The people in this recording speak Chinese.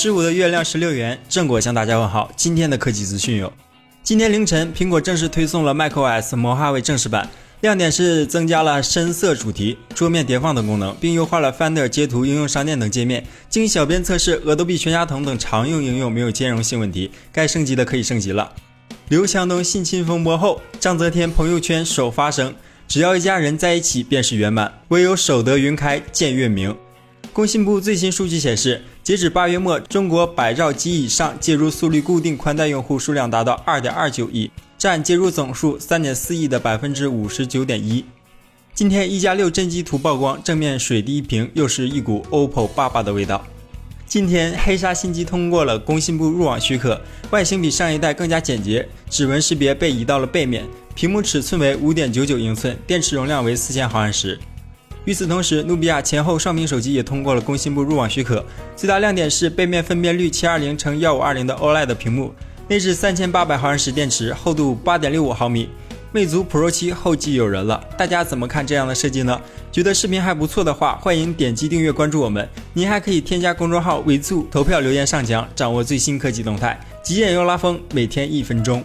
十五的月亮十六元，正果向大家问好。今天的科技资讯有：今天凌晨，苹果正式推送了 macOS 摩哈韦正式版，亮点是增加了深色主题、桌面叠放等功能，并优化了 Finder 截图应用商店等界面。经小编测试，Adobe 全家桶等常用应用没有兼容性问题，该升级的可以升级了。刘强东性侵风波后，章泽天朋友圈首发声：只要一家人在一起便是圆满，唯有守得云开见月明。工信部最新数据显示，截止八月末，中国百兆及以上接入速率固定宽带用户数量达到二点二九亿，占接入总数三点四亿的百分之五十九点一。今天一加六真机图曝光，正面水滴屏又是一股 OPPO 爸爸的味道。今天黑鲨新机通过了工信部入网许可，外形比上一代更加简洁，指纹识别被移到了背面，屏幕尺寸为五点九九英寸，电池容量为四千毫安时。与此同时，努比亚前后双屏手机也通过了工信部入网许可。最大亮点是背面分辨率七二零乘幺五二零的 OLED 屏幕，内置三千八百毫安时电池，厚度八点六五毫米。魅族 Pro 七后继有人了，大家怎么看这样的设计呢？觉得视频还不错的话，欢迎点击订阅关注我们。您还可以添加公众号“尾醋”投票留言上奖，掌握最新科技动态。极简又拉风，每天一分钟。